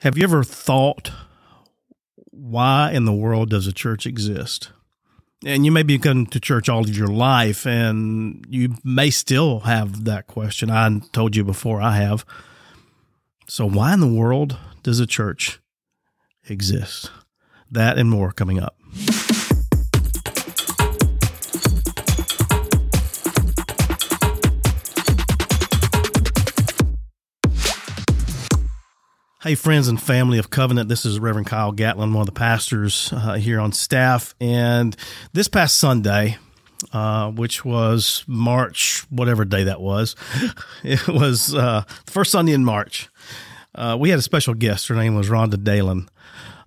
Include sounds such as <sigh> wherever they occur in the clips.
Have you ever thought, why in the world does a church exist? And you may be going to church all of your life, and you may still have that question. I told you before I have. So, why in the world does a church exist? That and more coming up. Hey, friends and family of Covenant. This is Reverend Kyle Gatlin, one of the pastors uh, here on staff. And this past Sunday, uh, which was March, whatever day that was, <laughs> it was uh, the first Sunday in March. Uh, we had a special guest. Her name was Rhonda Dalen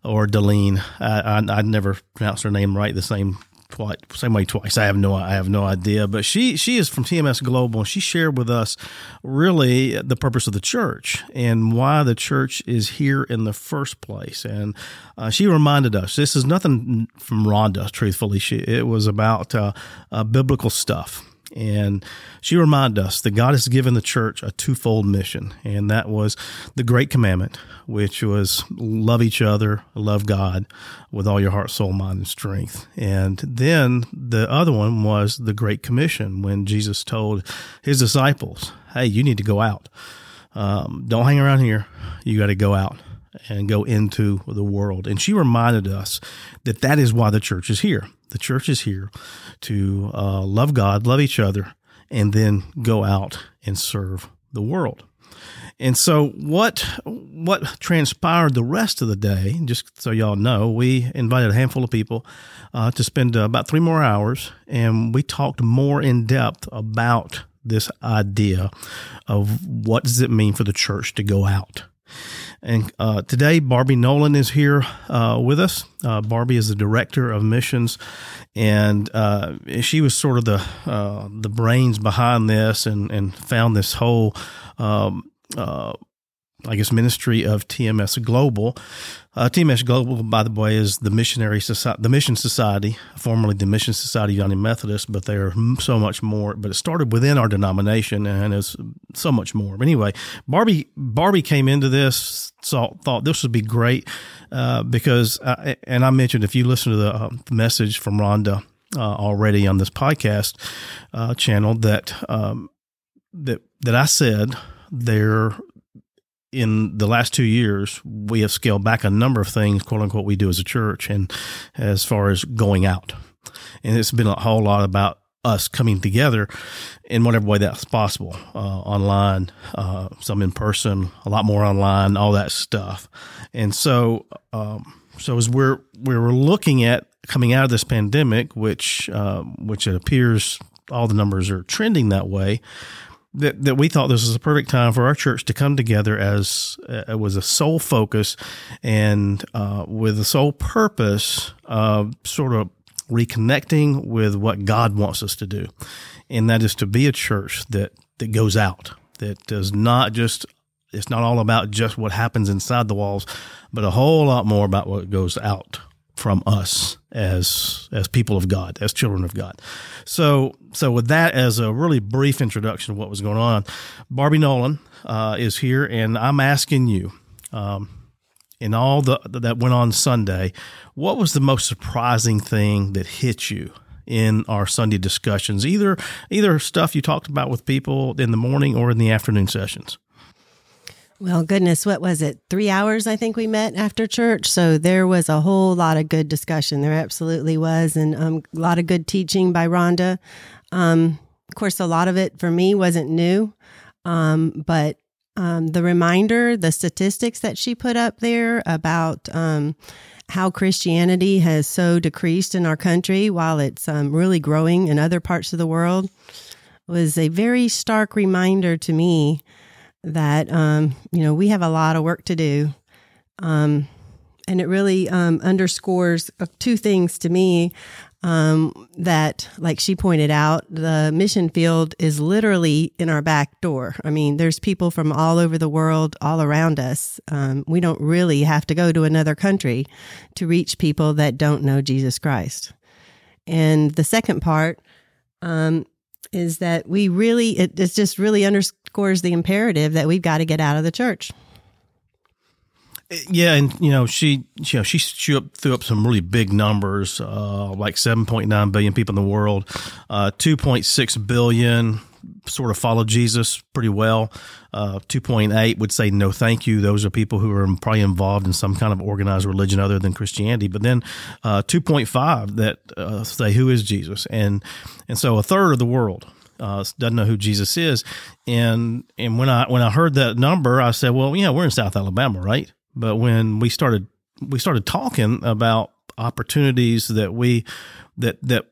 or Deline. I, I, I never pronounced her name right the same twice, same way twice. I have no, I have no idea. But she, she is from TMS Global, and she shared with us really the purpose of the church and why the church is here in the first place. And uh, she reminded us this is nothing from Rhonda. Truthfully, she it was about uh, uh, biblical stuff and she reminded us that God has given the church a twofold mission, and that was the great commandment, which was love each other, love God with all your heart, soul, mind, and strength. And then the other one was the Great Commission, when Jesus told his disciples, Hey, you need to go out. Um, don't hang around here. You got to go out and go into the world. And she reminded us that that is why the church is here. The church is here to uh, love God, love each other, and then go out and serve the world. And so what what transpired the rest of the day, just so y'all know, we invited a handful of people uh, to spend uh, about three more hours, and we talked more in depth about this idea of what does it mean for the church to go out. And uh, today, Barbie Nolan is here uh, with us. Uh, Barbie is the director of missions, and uh, she was sort of the uh, the brains behind this, and and found this whole. Um, uh, I guess ministry of TMS Global. Uh, TMS Global, by the way, is the missionary society, the Mission Society, formerly the Mission Society of United Methodist, but they are so much more. But it started within our denomination, and is so much more. But anyway, Barbie Barbie came into this, saw, thought this would be great uh, because, I, and I mentioned if you listen to the uh, message from Rhonda uh, already on this podcast uh, channel that um, that that I said there in the last two years, we have scaled back a number of things, quote unquote, we do as a church, and as far as going out. And it's been a whole lot about us coming together in whatever way that's possible uh, online, uh, some in person, a lot more online, all that stuff. And so, um, so as we're we're looking at coming out of this pandemic, which uh, which it appears all the numbers are trending that way that, that we thought this was a perfect time for our church to come together as uh, it was a sole focus and uh, with the sole purpose of sort of reconnecting with what God wants us to do. And that is to be a church that, that goes out, that does not just, it's not all about just what happens inside the walls, but a whole lot more about what goes out from us as as people of God, as children of God. So so with that as a really brief introduction of what was going on, Barbie Nolan uh, is here, and I'm asking you, um, in all the that went on Sunday, what was the most surprising thing that hit you? in our Sunday discussions, either either stuff you talked about with people in the morning or in the afternoon sessions. Well, goodness, what was it? Three hours, I think we met after church. So there was a whole lot of good discussion. There absolutely was, and um, a lot of good teaching by Rhonda. Um, of course, a lot of it for me wasn't new, um, but um, the reminder, the statistics that she put up there about um, how Christianity has so decreased in our country while it's um, really growing in other parts of the world was a very stark reminder to me that um, you know we have a lot of work to do, um, and it really um, underscores uh, two things to me. Um, that, like she pointed out, the mission field is literally in our back door. I mean, there's people from all over the world, all around us. Um, we don't really have to go to another country to reach people that don't know Jesus Christ. And the second part um, is that we really, it, just really underscores the imperative that we've got to get out of the church. Yeah, and you know she, you know, she threw up, some really big numbers, uh, like 7.9 billion people in the world, uh, 2.6 billion sort of follow Jesus pretty well. Uh, 2.8 would say no, thank you. Those are people who are probably involved in some kind of organized religion other than Christianity. But then uh, 2.5 that uh, say who is Jesus, and and so a third of the world uh, doesn't know who Jesus is. And and when I when I heard that number, I said, well, yeah, we're in South Alabama, right? But when we started we started talking about opportunities that we that that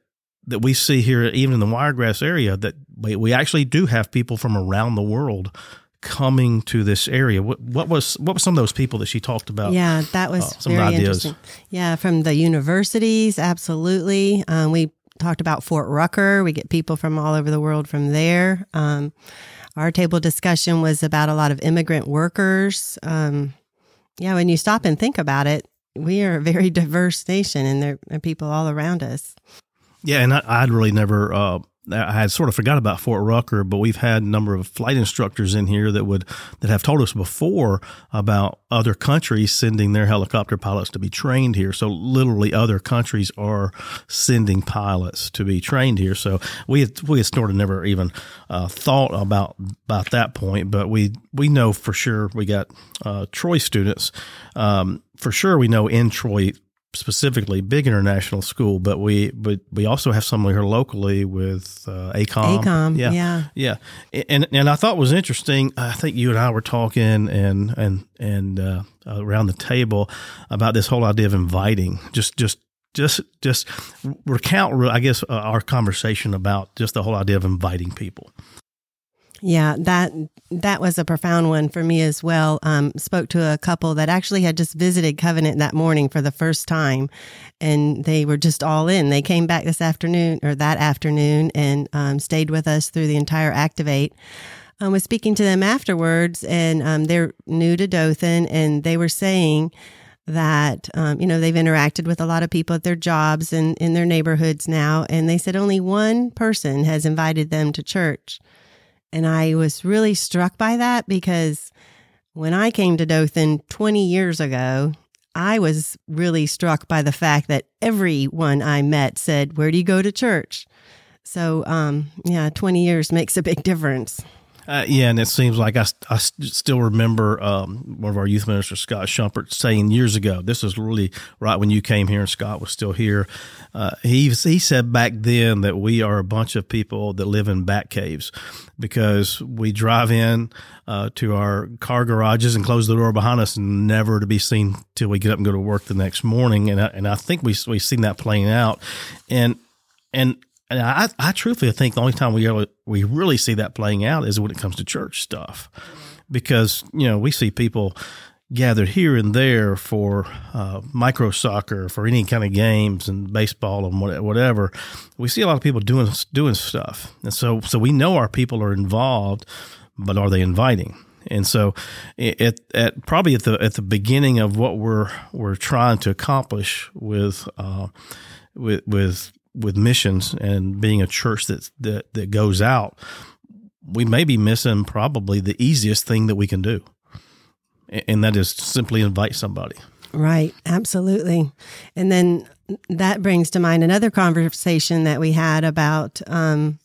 that we see here, even in the Wiregrass area, that we, we actually do have people from around the world coming to this area. What, what, was what were some of those people that she talked about? Yeah, that was uh, some very ideas. interesting. Yeah, from the universities, absolutely. Um, we talked about Fort Rucker. We get people from all over the world from there. Um, our table discussion was about a lot of immigrant workers. Um, yeah, when you stop and think about it, we are a very <laughs> diverse nation, and there are people all around us. Yeah, and I, would really never. Uh, I had sort of forgot about Fort Rucker, but we've had a number of flight instructors in here that would that have told us before about other countries sending their helicopter pilots to be trained here. So literally, other countries are sending pilots to be trained here. So we had, we had sort of never even uh, thought about about that point, but we we know for sure we got uh, Troy students. Um, for sure, we know in Troy specifically big international school, but we but we also have some here locally with uh, ACOM. ACOM, yeah, yeah, yeah. And and I thought was interesting. I think you and I were talking and and and uh, around the table about this whole idea of inviting. Just just just just recount, I guess, uh, our conversation about just the whole idea of inviting people. Yeah, that that was a profound one for me as well. Um, spoke to a couple that actually had just visited Covenant that morning for the first time, and they were just all in. They came back this afternoon or that afternoon and um, stayed with us through the entire Activate. I was speaking to them afterwards, and um, they're new to Dothan, and they were saying that um, you know they've interacted with a lot of people at their jobs and in their neighborhoods now, and they said only one person has invited them to church. And I was really struck by that because when I came to Dothan 20 years ago, I was really struck by the fact that everyone I met said, Where do you go to church? So, um, yeah, 20 years makes a big difference. Uh, yeah, and it seems like I, I still remember um, one of our youth ministers, Scott Shumpert, saying years ago, this was really right when you came here and Scott was still here. Uh, he, he said back then that we are a bunch of people that live in bat caves because we drive in uh, to our car garages and close the door behind us and never to be seen till we get up and go to work the next morning. And I, and I think we, we've seen that playing out. And, and and I, I truthfully think the only time we ever, we really see that playing out is when it comes to church stuff, because you know we see people gathered here and there for uh, micro soccer, for any kind of games and baseball and whatever. We see a lot of people doing doing stuff, and so so we know our people are involved, but are they inviting? And so, at, at probably at the at the beginning of what we're we're trying to accomplish with uh, with with with missions and being a church that that that goes out, we may be missing probably the easiest thing that we can do, and that is simply invite somebody. Right, absolutely. And then that brings to mind another conversation that we had about um,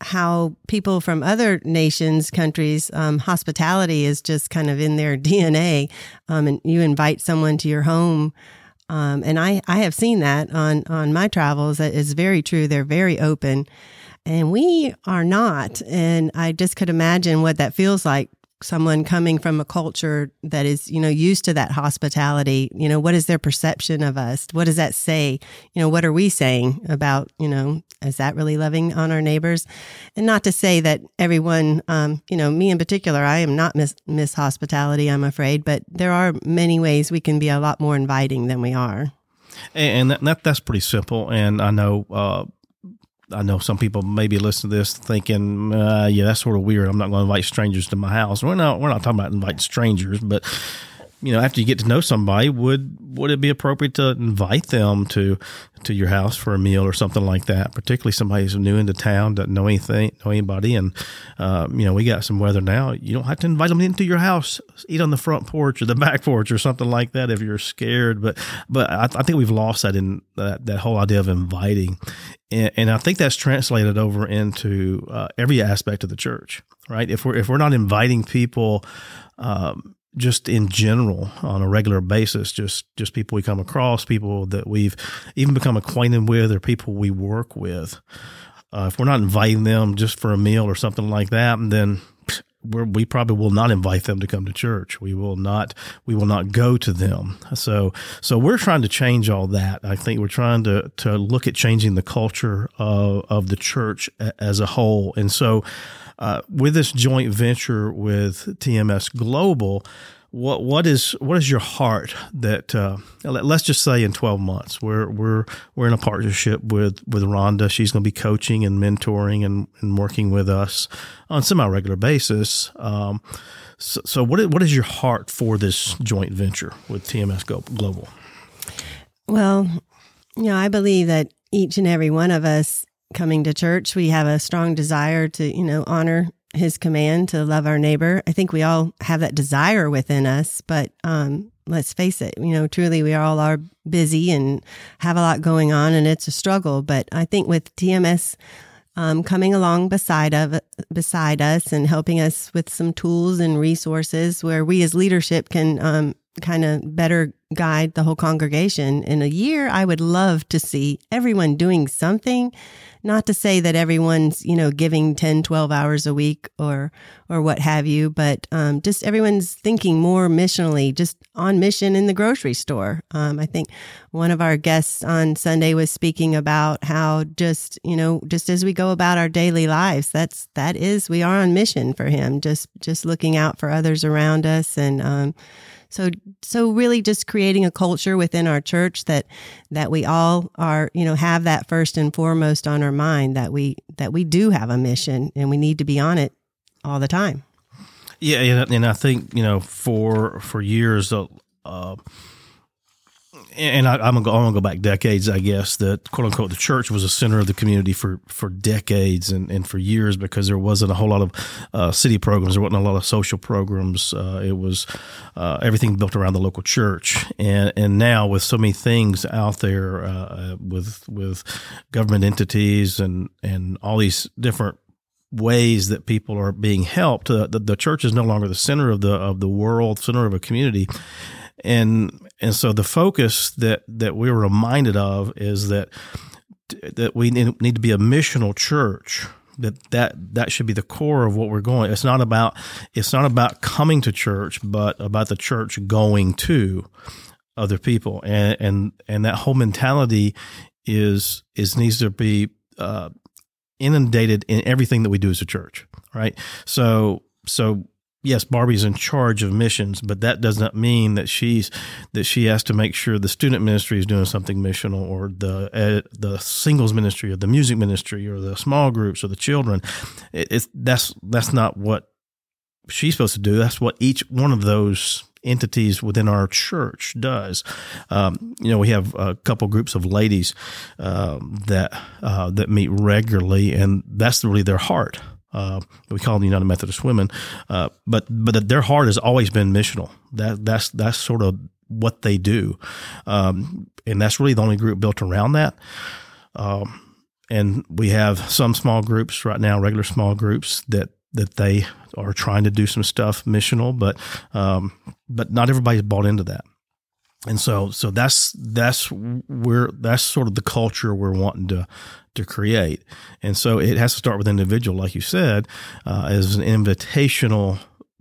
how people from other nations, countries, um, hospitality is just kind of in their <laughs> DNA. Um, and you invite someone to your home um, and I, I have seen that on, on my travels. That is very true. They're very open and we are not. And I just could imagine what that feels like someone coming from a culture that is, you know, used to that hospitality, you know, what is their perception of us? What does that say? You know, what are we saying about, you know, is that really loving on our neighbors? And not to say that everyone, um, you know, me in particular, I am not miss, miss hospitality, I'm afraid, but there are many ways we can be a lot more inviting than we are. And that, that that's pretty simple. And I know, uh, I know some people maybe listen to this thinking, uh, yeah, that's sort of weird. I'm not going to invite strangers to my house. We're not, we're not talking about inviting strangers, but you know, after you get to know somebody, would would it be appropriate to invite them to to your house for a meal or something like that? Particularly somebody who's new into town, doesn't know anything, know anybody, and uh, you know, we got some weather now. You don't have to invite them into your house, eat on the front porch or the <laughs> back porch or something like that if you're scared. But but I, I think we've lost that in that that whole idea of inviting, and, and I think that's translated over into uh, every aspect of the church, right? If we're if we're not inviting people. Um, just in general on a regular basis just just people we come across people that we've even become acquainted with or people we work with uh, if we're not inviting them just for a meal or something like that then we probably will not invite them to come to church. We will not. We will not go to them. So, so we're trying to change all that. I think we're trying to to look at changing the culture of of the church as a whole. And so, uh, with this joint venture with TMS Global, what what is what is your heart that uh, let's just say in 12 months we're we're we're in a partnership with with Rhonda. She's going to be coaching and mentoring and, and working with us on a semi regular basis. Um, so, so what is your heart for this joint venture with TMS Global? Well you know I believe that each and every one of us coming to church, we have a strong desire to, you know, honor his command to love our neighbor. I think we all have that desire within us, but um, let's face it, you know, truly we all are busy and have a lot going on and it's a struggle. But I think with TMS um, coming along beside of beside us and helping us with some tools and resources where we as leadership can um, kind of better guide the whole congregation. In a year, I would love to see everyone doing something. Not to say that everyone's, you know, giving 10, 12 hours a week or, or what have you, but um, just everyone's thinking more missionally, just on mission in the grocery store. Um, I think one of our guests on Sunday was speaking about how just, you know, just as we go about our daily lives, that's, that is, we are on mission for him, just, just looking out for others around us and, um, so, so really just creating a culture within our church that, that we all are, you know, have that first and foremost on our mind that we, that we do have a mission and we need to be on it all the time. Yeah. And, I think, you know, for, for years, uh, uh and I, am gonna go, I'm gonna go back decades, I guess. That quote unquote the church was a center of the community for for decades and, and for years because there wasn't a whole lot of uh, city programs, there wasn't a lot of social programs. Uh, it was uh, everything built around the local church, and and now with so many things out there uh, with with government entities and and all these different ways that people are being helped, uh, the, the church is no longer the center of the of the world, center of a community and and so the focus that that we're reminded of is that that we need to be a missional church that that that should be the core of what we're going. It's not about it's not about coming to church but about the church going to other people. And and and that whole mentality is is needs to be uh, inundated in everything that we do as a church right? So so yes, Barbie's in charge of missions, but that does not mean that she's that she has to make sure the student ministry is doing something missional, or the uh, the singles ministry, or the music ministry, or the small groups, or the children. It, it's that's that's not what she's supposed to do. That's what each one of those entities within our church does. Um, you know, we have a couple groups of ladies um, that uh, that meet regularly, and that's really their heart. Uh, we call them the United Methodist Women, uh, but but their heart has always been missional. That that's that's sort of what they do, um, and that's really the only group built around that. Um, and we have some small groups right now, regular small groups that that they are trying to do some stuff missional, but um, but not everybody's bought into that and so so that's that's where that's sort of the culture we're wanting to to create. And so it has to start with individual like you said uh, as an invitational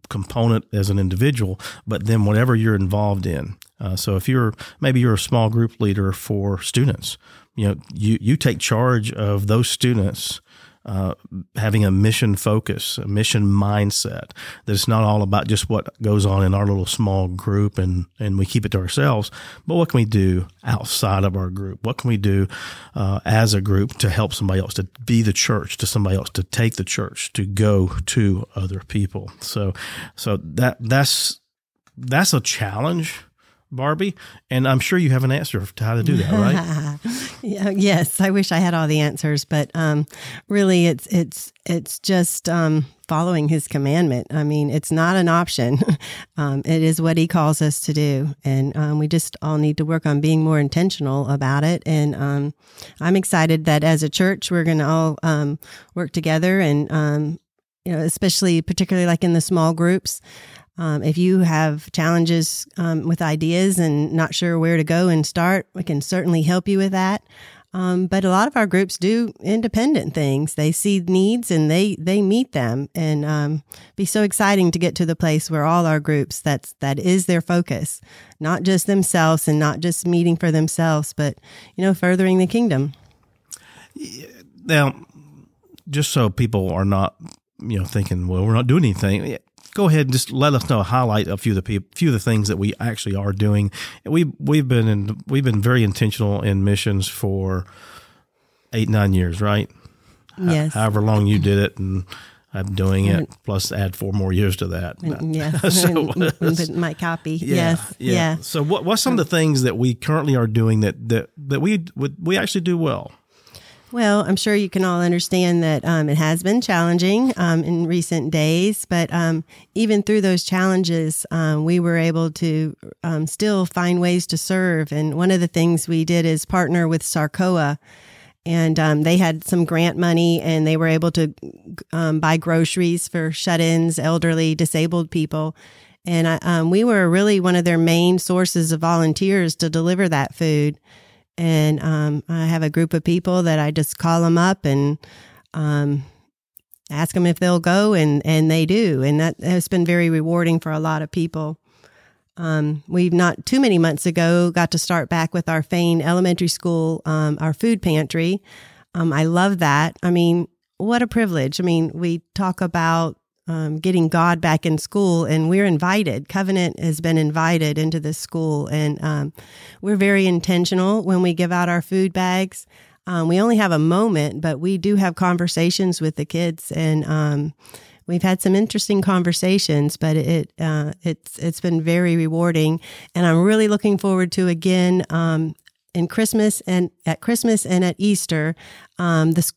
component as an individual but then whatever you're involved in. Uh, so if you're maybe you're a small group leader for students you know you you take charge of those students uh, having a mission focus, a mission mindset. That it's not all about just what goes on in our little small group and, and we keep it to ourselves, but what can we do outside of our group? What can we do uh, as a group to help somebody else, to be the church to somebody else, to take the church, to go to other people? So, so that that's that's a challenge Barbie, and I'm sure you have an answer to how to do that, right? <laughs> yes, I wish I had all the answers, but um, really, it's it's it's just um, following His commandment. I mean, it's not an option; <laughs> um, it is what He calls us to do, and um, we just all need to work on being more intentional about it. And um, I'm excited that as a church, we're going to all um, work together, and you know, especially particularly like in the small groups. Um, if you have challenges um, with ideas and not sure where to go and start, we can certainly help you with that. Um, but a lot of our groups do independent things. They see needs and they they meet them, and um, be so exciting to get to the place where all our groups that's that is their focus, not just themselves and not just meeting for themselves, but you know furthering the kingdom. Now, just so people are not you know thinking, well, we're not doing anything go ahead and just let us know, highlight a few of the few of the things that we actually are doing. We we've been in, we've been very intentional in missions for eight nine years, right? Yes. however long you did it, and I'm doing it. Plus, add four more years to that. Yes. <laughs> so, <laughs> my copy. Yeah, yes. Yeah. yeah. So, what what's some of the things that we currently are doing that that that we we actually do well? Well, I'm sure you can all understand that um, it has been challenging um, in recent days, but um, even through those challenges, um, we were able to um, still find ways to serve. And one of the things we did is partner with Sarcoa. And um, they had some grant money, and they were able to buy groceries for shut-ins, elderly, disabled people. And we were really one of their main sources of volunteers to deliver that food and um, I have a group of people that I just call them up and um, ask them if they'll go, and and they do, and that has been very rewarding for a lot of people. Um, we've not too many months ago got to start back with our Fain Elementary School, um, our food pantry. Um, I love that. I mean, what a privilege. I mean, we talk about um, getting God back in school, and we're invited. Covenant has been invited into this school, and um, we're very intentional when we give out our food bags. Um, we only have a moment, but we do have conversations with the kids, and um, we've had some interesting conversations. But it uh, it's it's been very rewarding, and I'm really looking forward to again um, in Christmas and at Christmas and at Easter, um, the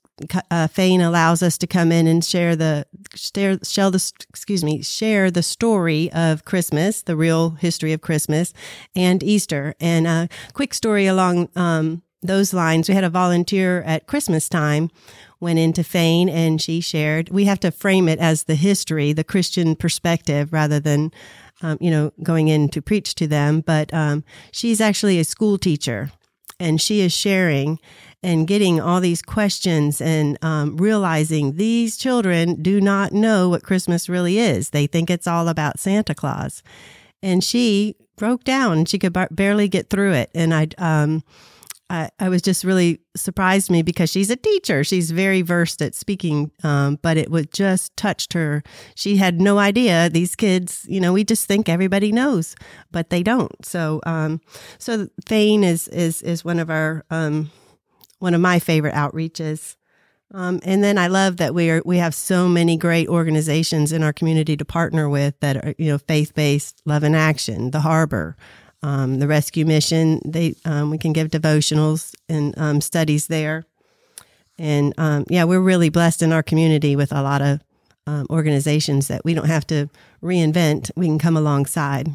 uh, Fain allows us to come in and share the share, share the excuse me share the story of Christmas, the real history of Christmas, and Easter. And a quick story along um, those lines: we had a volunteer at Christmas time went into Fain and she shared. We have to frame it as the history, the Christian perspective, rather than um, you know going in to preach to them. But um, she's actually a school teacher and she is sharing and getting all these questions and um, realizing these children do not know what Christmas really is. They think it's all about Santa Claus. And she broke down. She could bar- barely get through it. And I, um, I, I, was just really surprised me because she's a teacher. She's very versed at speaking, um, but it would just touched her. She had no idea these kids. You know, we just think everybody knows, but they don't. So, um, so Fain is is is one of our um, one of my favorite outreaches. Um, and then I love that we are we have so many great organizations in our community to partner with that are you know faith based, Love in Action, the Harbor, um, the Rescue Mission. They um, we can give devotionals and um, studies there, and um, yeah, we're really blessed in our community with a lot of um, organizations that we don't have to reinvent. We can come alongside.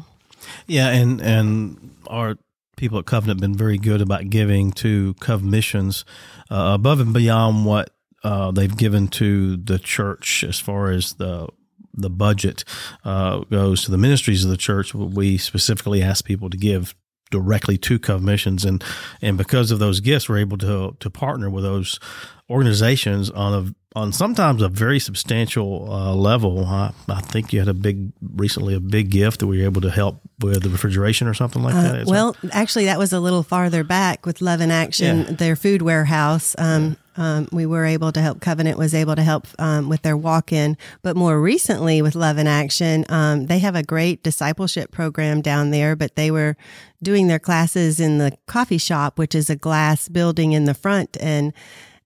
Yeah, and and our people at Covenant have been very good about giving to Cov missions uh, above and beyond what uh, they've given to the church as far as the the budget uh, goes to the ministries of the church. We specifically ask people to give directly to Cov missions, and and because of those gifts, we're able to to partner with those organizations on a on sometimes a very substantial uh, level. I, I, think you had a big recently a big gift that we were able to help with the refrigeration or something like uh, that. well, actually, that was a little farther back with Love in Action, yeah. their food warehouse. Um, um, we were able to help. Covenant was able to help um, with their walk-in, but more recently with Love in Action, um, they have a great discipleship program down there. But they were doing their classes in the coffee shop, which is a glass building in the front, and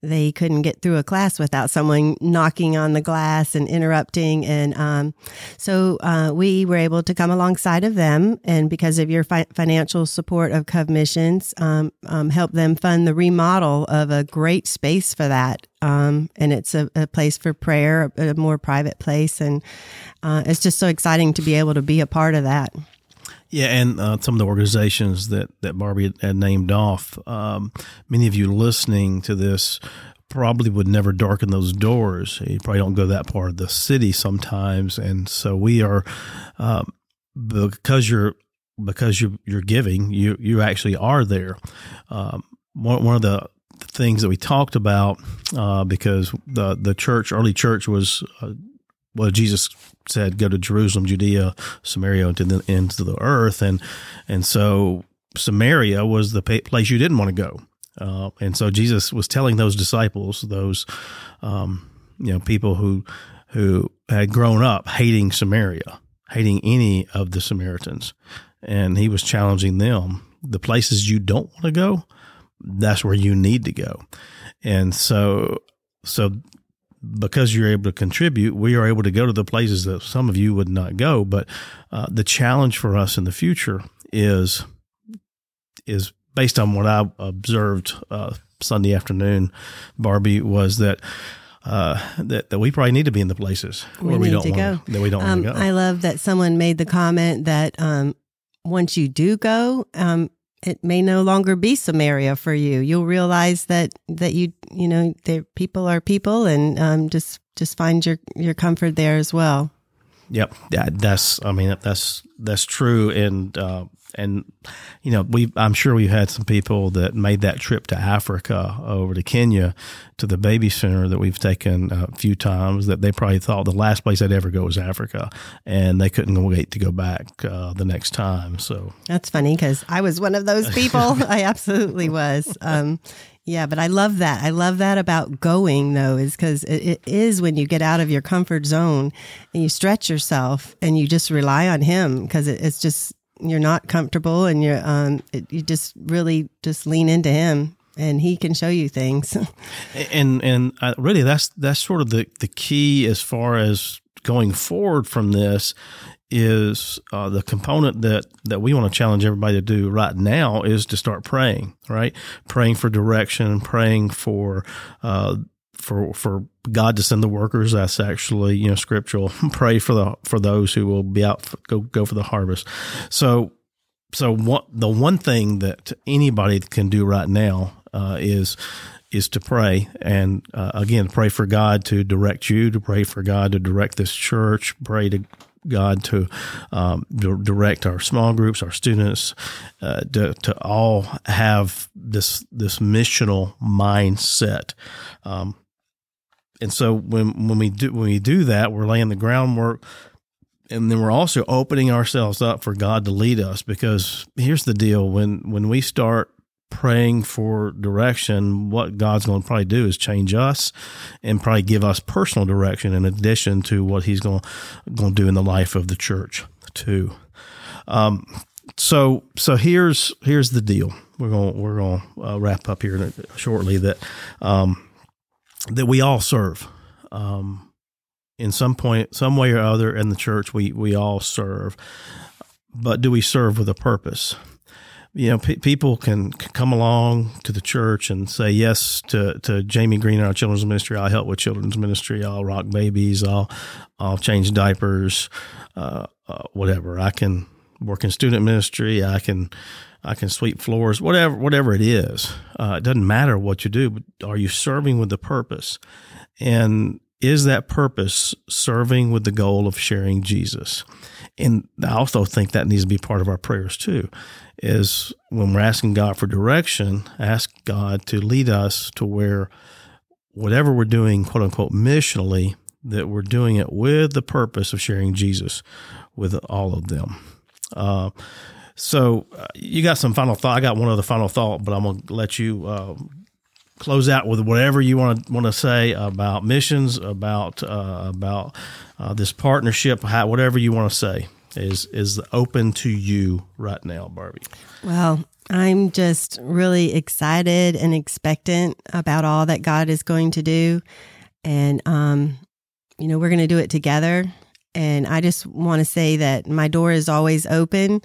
they couldn't get through a class without someone knocking on the glass and interrupting. And um, so uh, we were able to come alongside of them, and because of your fi- financial support of Cov Missions, um, um, help them fund the remodel of a great space for that. Um, and it's a, a, place for prayer, a, a more private place, and uh, it's just so exciting to be able to be a part of that. Yeah, and uh, some of the organizations that, that Barbie had named off, um, many of you listening to this probably would never darken those doors. You probably don't go that part of the city sometimes, and so we are um, because you're because you're you're giving, you you actually are there. Um, one one of the things that we talked about uh, because the the church early church was uh, well, Jesus said, "Go to Jerusalem, Judea, Samaria, to the ends of the earth," and and so Samaria was the place you didn't want to go, uh, and so Jesus was telling those disciples, those um, you know people who who had grown up hating Samaria, hating any of the Samaritans, and he was challenging them: the places you don't want to go, that's where you need to go, and so so because you're able to contribute, we are able to go to the places that some of you would not go. But uh, the challenge for us in the future is is based on what I observed uh, Sunday afternoon, Barbie, was that. Uh, that, that we probably need to be in the places we where we don't want go. that we don't um, want to go. I love that someone made the comment that um, once you do go, um, it may no longer be Samaria for you. You'll realize that that you you know people are people, and um, just just find your your comfort there as well. Yep, yeah, that's I mean that's that's true, and uh, and you know we I'm sure we've had some people that made that trip to Africa over to Kenya to the baby center that we've taken a few times that they probably thought the last place they'd ever go was Africa. And they couldn't wait to go back uh, the next time. So that's funny because I was one of those people. <laughs> I absolutely was. Um, yeah, but I love that. I love that about going though, is because it, is when you get out of your comfort zone and you stretch yourself and you just rely on Him because it, it's just you're not comfortable and you're um it, you just really just lean into him and he can show you things. <laughs> And and uh, really that's that's sort of the the key as far as going forward from this is uh, the component that that we want to challenge everybody to do right now is to start praying right? Praying for direction praying for uh, for for God to send the workers. That's actually you know scriptural. <laughs> Pray for the for those who will be out go go for the harvest. So so the one thing that anybody can do right now uh, is is to pray and uh, again pray for God to direct you, to pray for God to direct this church, pray to God to um, direct our small groups, our students, uh, to, to all have this this missional mindset. Um, and so when when we do when we do that, we're laying the groundwork and then we're also opening ourselves up for God to lead us because here's the deal. When when we start praying for direction what God's going to probably do is change us and probably give us personal direction in addition to what he's going going to do in the life of the church too. Um, so so here's here's the deal. We're going we're going to uh, wrap up here shortly that um, that we all serve. Um, in some point, some way or other in the church, we, we all serve. But do we serve with a purpose? You know, pe- people can, come along to the church and say yes to, to Jamie Green in our children's ministry. I'll help with children's ministry. I'll rock babies. I'll I'll change diapers. Uh, uh, whatever. I can work in student ministry. I can I can sweep floors, whatever, whatever it is. Uh, it doesn't matter what you do, but are you serving with the purpose? And is that purpose serving with the goal of sharing Jesus? And I also think that needs to be part of our prayers too. Is when we're asking God for direction, ask God to lead us to where whatever we're doing, quote unquote, missionally, that we're doing it with the purpose of sharing Jesus with all of them. Uh, so uh, you got some final thought. I got one other final thought, but I'm gonna let you uh, close out with whatever you want to want to say about missions, about uh, about uh, this partnership, how, whatever you want to say. is is open to you right now, Barbie? Well, I'm just really excited and expectant about all that God is going to do. And, um, you know, we're going to do it together. And I just want to say that my door is always open.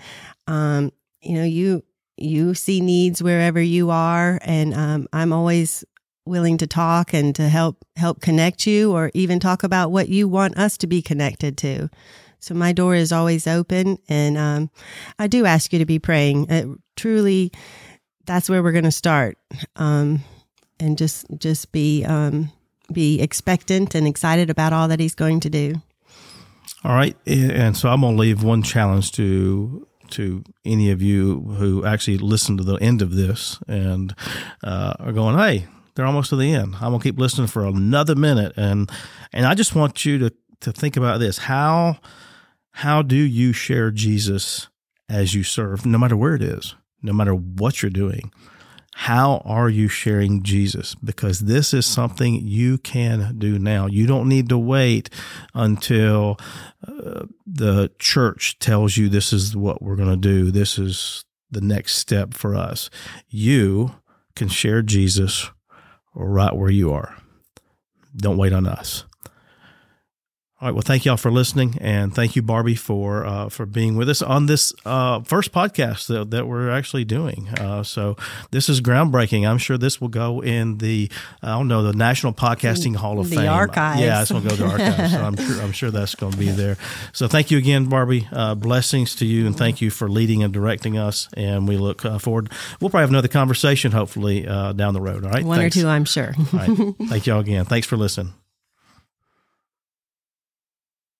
Um, you know, you, you see needs wherever you are. And, um, I'm always willing to talk and to help, help connect you or even talk about what you want us to be connected to. So my door is always open. And um, I do ask you to be praying. It, truly, that's where we're going to start. Um, and just just be um, be expectant and excited about all that he's going to do. All right, and so I'm going to leave one challenge to to any of you who actually listen to the end of this and uh, are going, "Hey, they're almost to the end. I'm gonna keep listening for another minute." And and I just want you to to think about this: how how do you share Jesus as you serve, no matter where it is, no matter what you're doing? How are you sharing Jesus? Because this is something you can do now. You don't need to wait until uh, the church tells you this is what we're going to do. This is the next step for us. You can share Jesus right where you are. Don't wait on us. All right. Well, thank y'all for listening, and thank you, Barbie, for uh, for being with us on this uh, first podcast that, that, we're actually doing. Uh, so this is groundbreaking. I'm sure this will go in the I don't know the National Podcasting Hall of the Fame. Archives. Yeah, it's going to go to the <laughs> archives. so I'm sure I'm sure that's going to be there. So thank you again, Barbie. Uh, blessings to you, and thank you for leading and directing us. And we look uh, forward. We'll probably have another conversation, hopefully, uh, down the road. All right. One Thanks. or two, I'm sure. all right. <laughs> Thank y'all again. Thanks for listening.